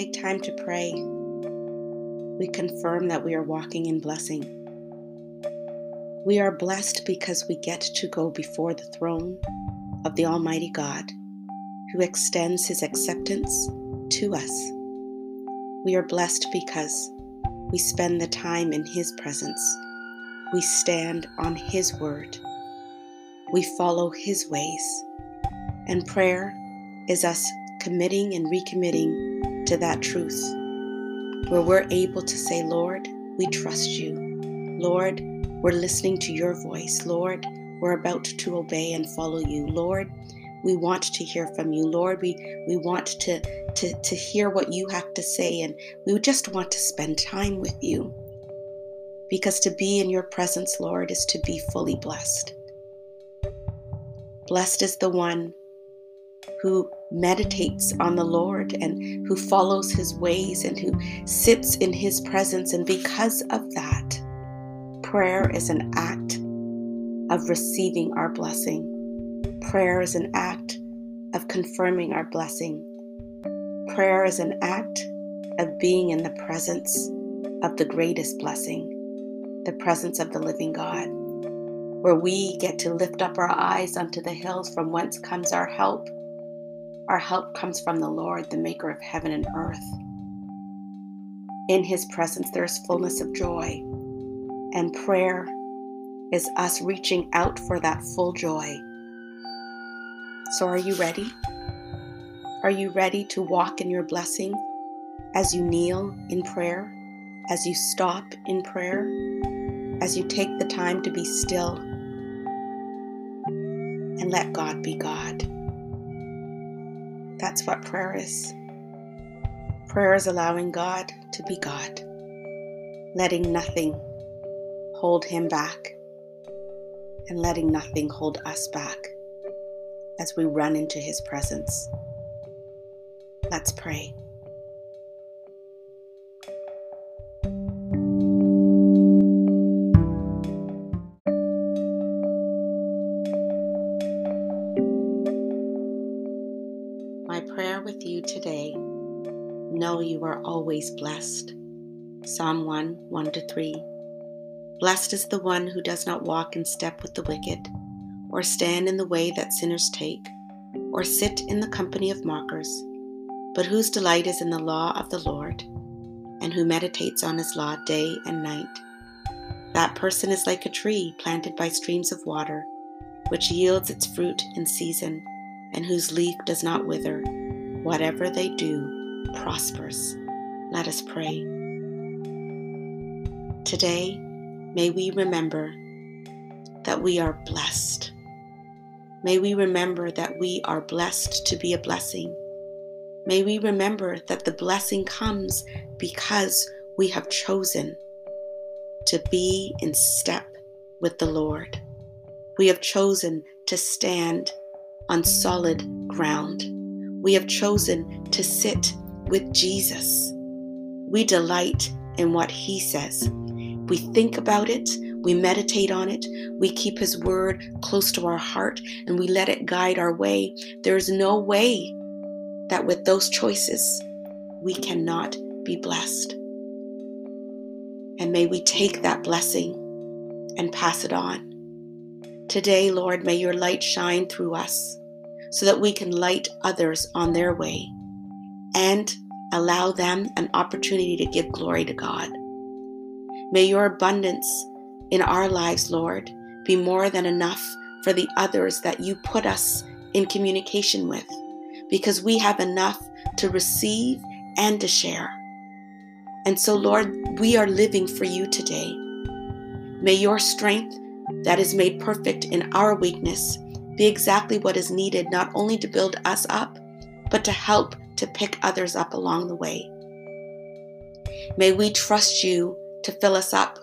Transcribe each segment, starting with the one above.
take time to pray, we confirm that we are walking in blessing. We are blessed because we get to go before the throne of the Almighty God, who extends his acceptance to us. We are blessed because we spend the time in his presence. We stand on his word. We follow his ways. And prayer is us committing and recommitting to that truth, where we're able to say, Lord, we trust you. Lord, we're listening to your voice. Lord, we're about to obey and follow you. Lord, we want to hear from you. Lord, we, we want to, to, to hear what you have to say, and we just want to spend time with you. Because to be in your presence, Lord, is to be fully blessed. Blessed is the one who meditates on the Lord and who follows his ways and who sits in his presence. And because of that, prayer is an act of receiving our blessing. Prayer is an act of confirming our blessing. Prayer is an act of being in the presence of the greatest blessing, the presence of the living God, where we get to lift up our eyes unto the hills from whence comes our help. Our help comes from the Lord, the maker of heaven and earth. In his presence, there is fullness of joy, and prayer is us reaching out for that full joy. So, are you ready? Are you ready to walk in your blessing as you kneel in prayer, as you stop in prayer, as you take the time to be still and let God be God? That's what prayer is. Prayer is allowing God to be God, letting nothing hold him back, and letting nothing hold us back as we run into his presence. Let's pray. With you today. Know you are always blessed. Psalm 1 1 to 3. Blessed is the one who does not walk in step with the wicked, or stand in the way that sinners take, or sit in the company of mockers, but whose delight is in the law of the Lord, and who meditates on his law day and night. That person is like a tree planted by streams of water, which yields its fruit in season, and whose leaf does not wither whatever they do prospers. Let us pray. Today, may we remember that we are blessed. May we remember that we are blessed to be a blessing. May we remember that the blessing comes because we have chosen to be in step with the Lord. We have chosen to stand on solid ground. We have chosen to sit with Jesus. We delight in what he says. We think about it, we meditate on it, we keep his word close to our heart, and we let it guide our way. There is no way that with those choices we cannot be blessed. And may we take that blessing and pass it on. Today, Lord, may your light shine through us so that we can light others on their way and allow them an opportunity to give glory to God. May your abundance in our lives, Lord, be more than enough for the others that you put us in communication with, because we have enough to receive and to share. And so, Lord, we are living for you today. May your strength that is made perfect in our weakness be exactly what is needed, not only to build us up, but to help to pick others up along the way. May we trust you to fill us up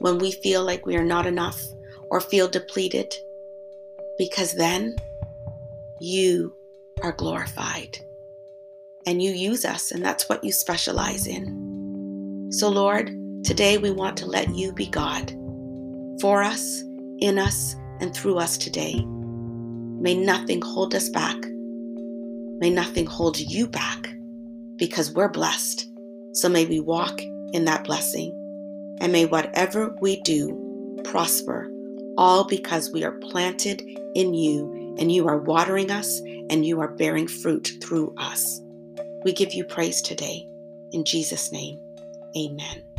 when we feel like we are not enough or feel depleted, because then you are glorified and you use us, and that's what you specialize in. So, Lord, today we want to let you be God for us, in us, and through us today. May nothing hold us back. May nothing hold you back because we're blessed. So may we walk in that blessing. And may whatever we do prosper, all because we are planted in you and you are watering us and you are bearing fruit through us. We give you praise today. In Jesus' name, amen.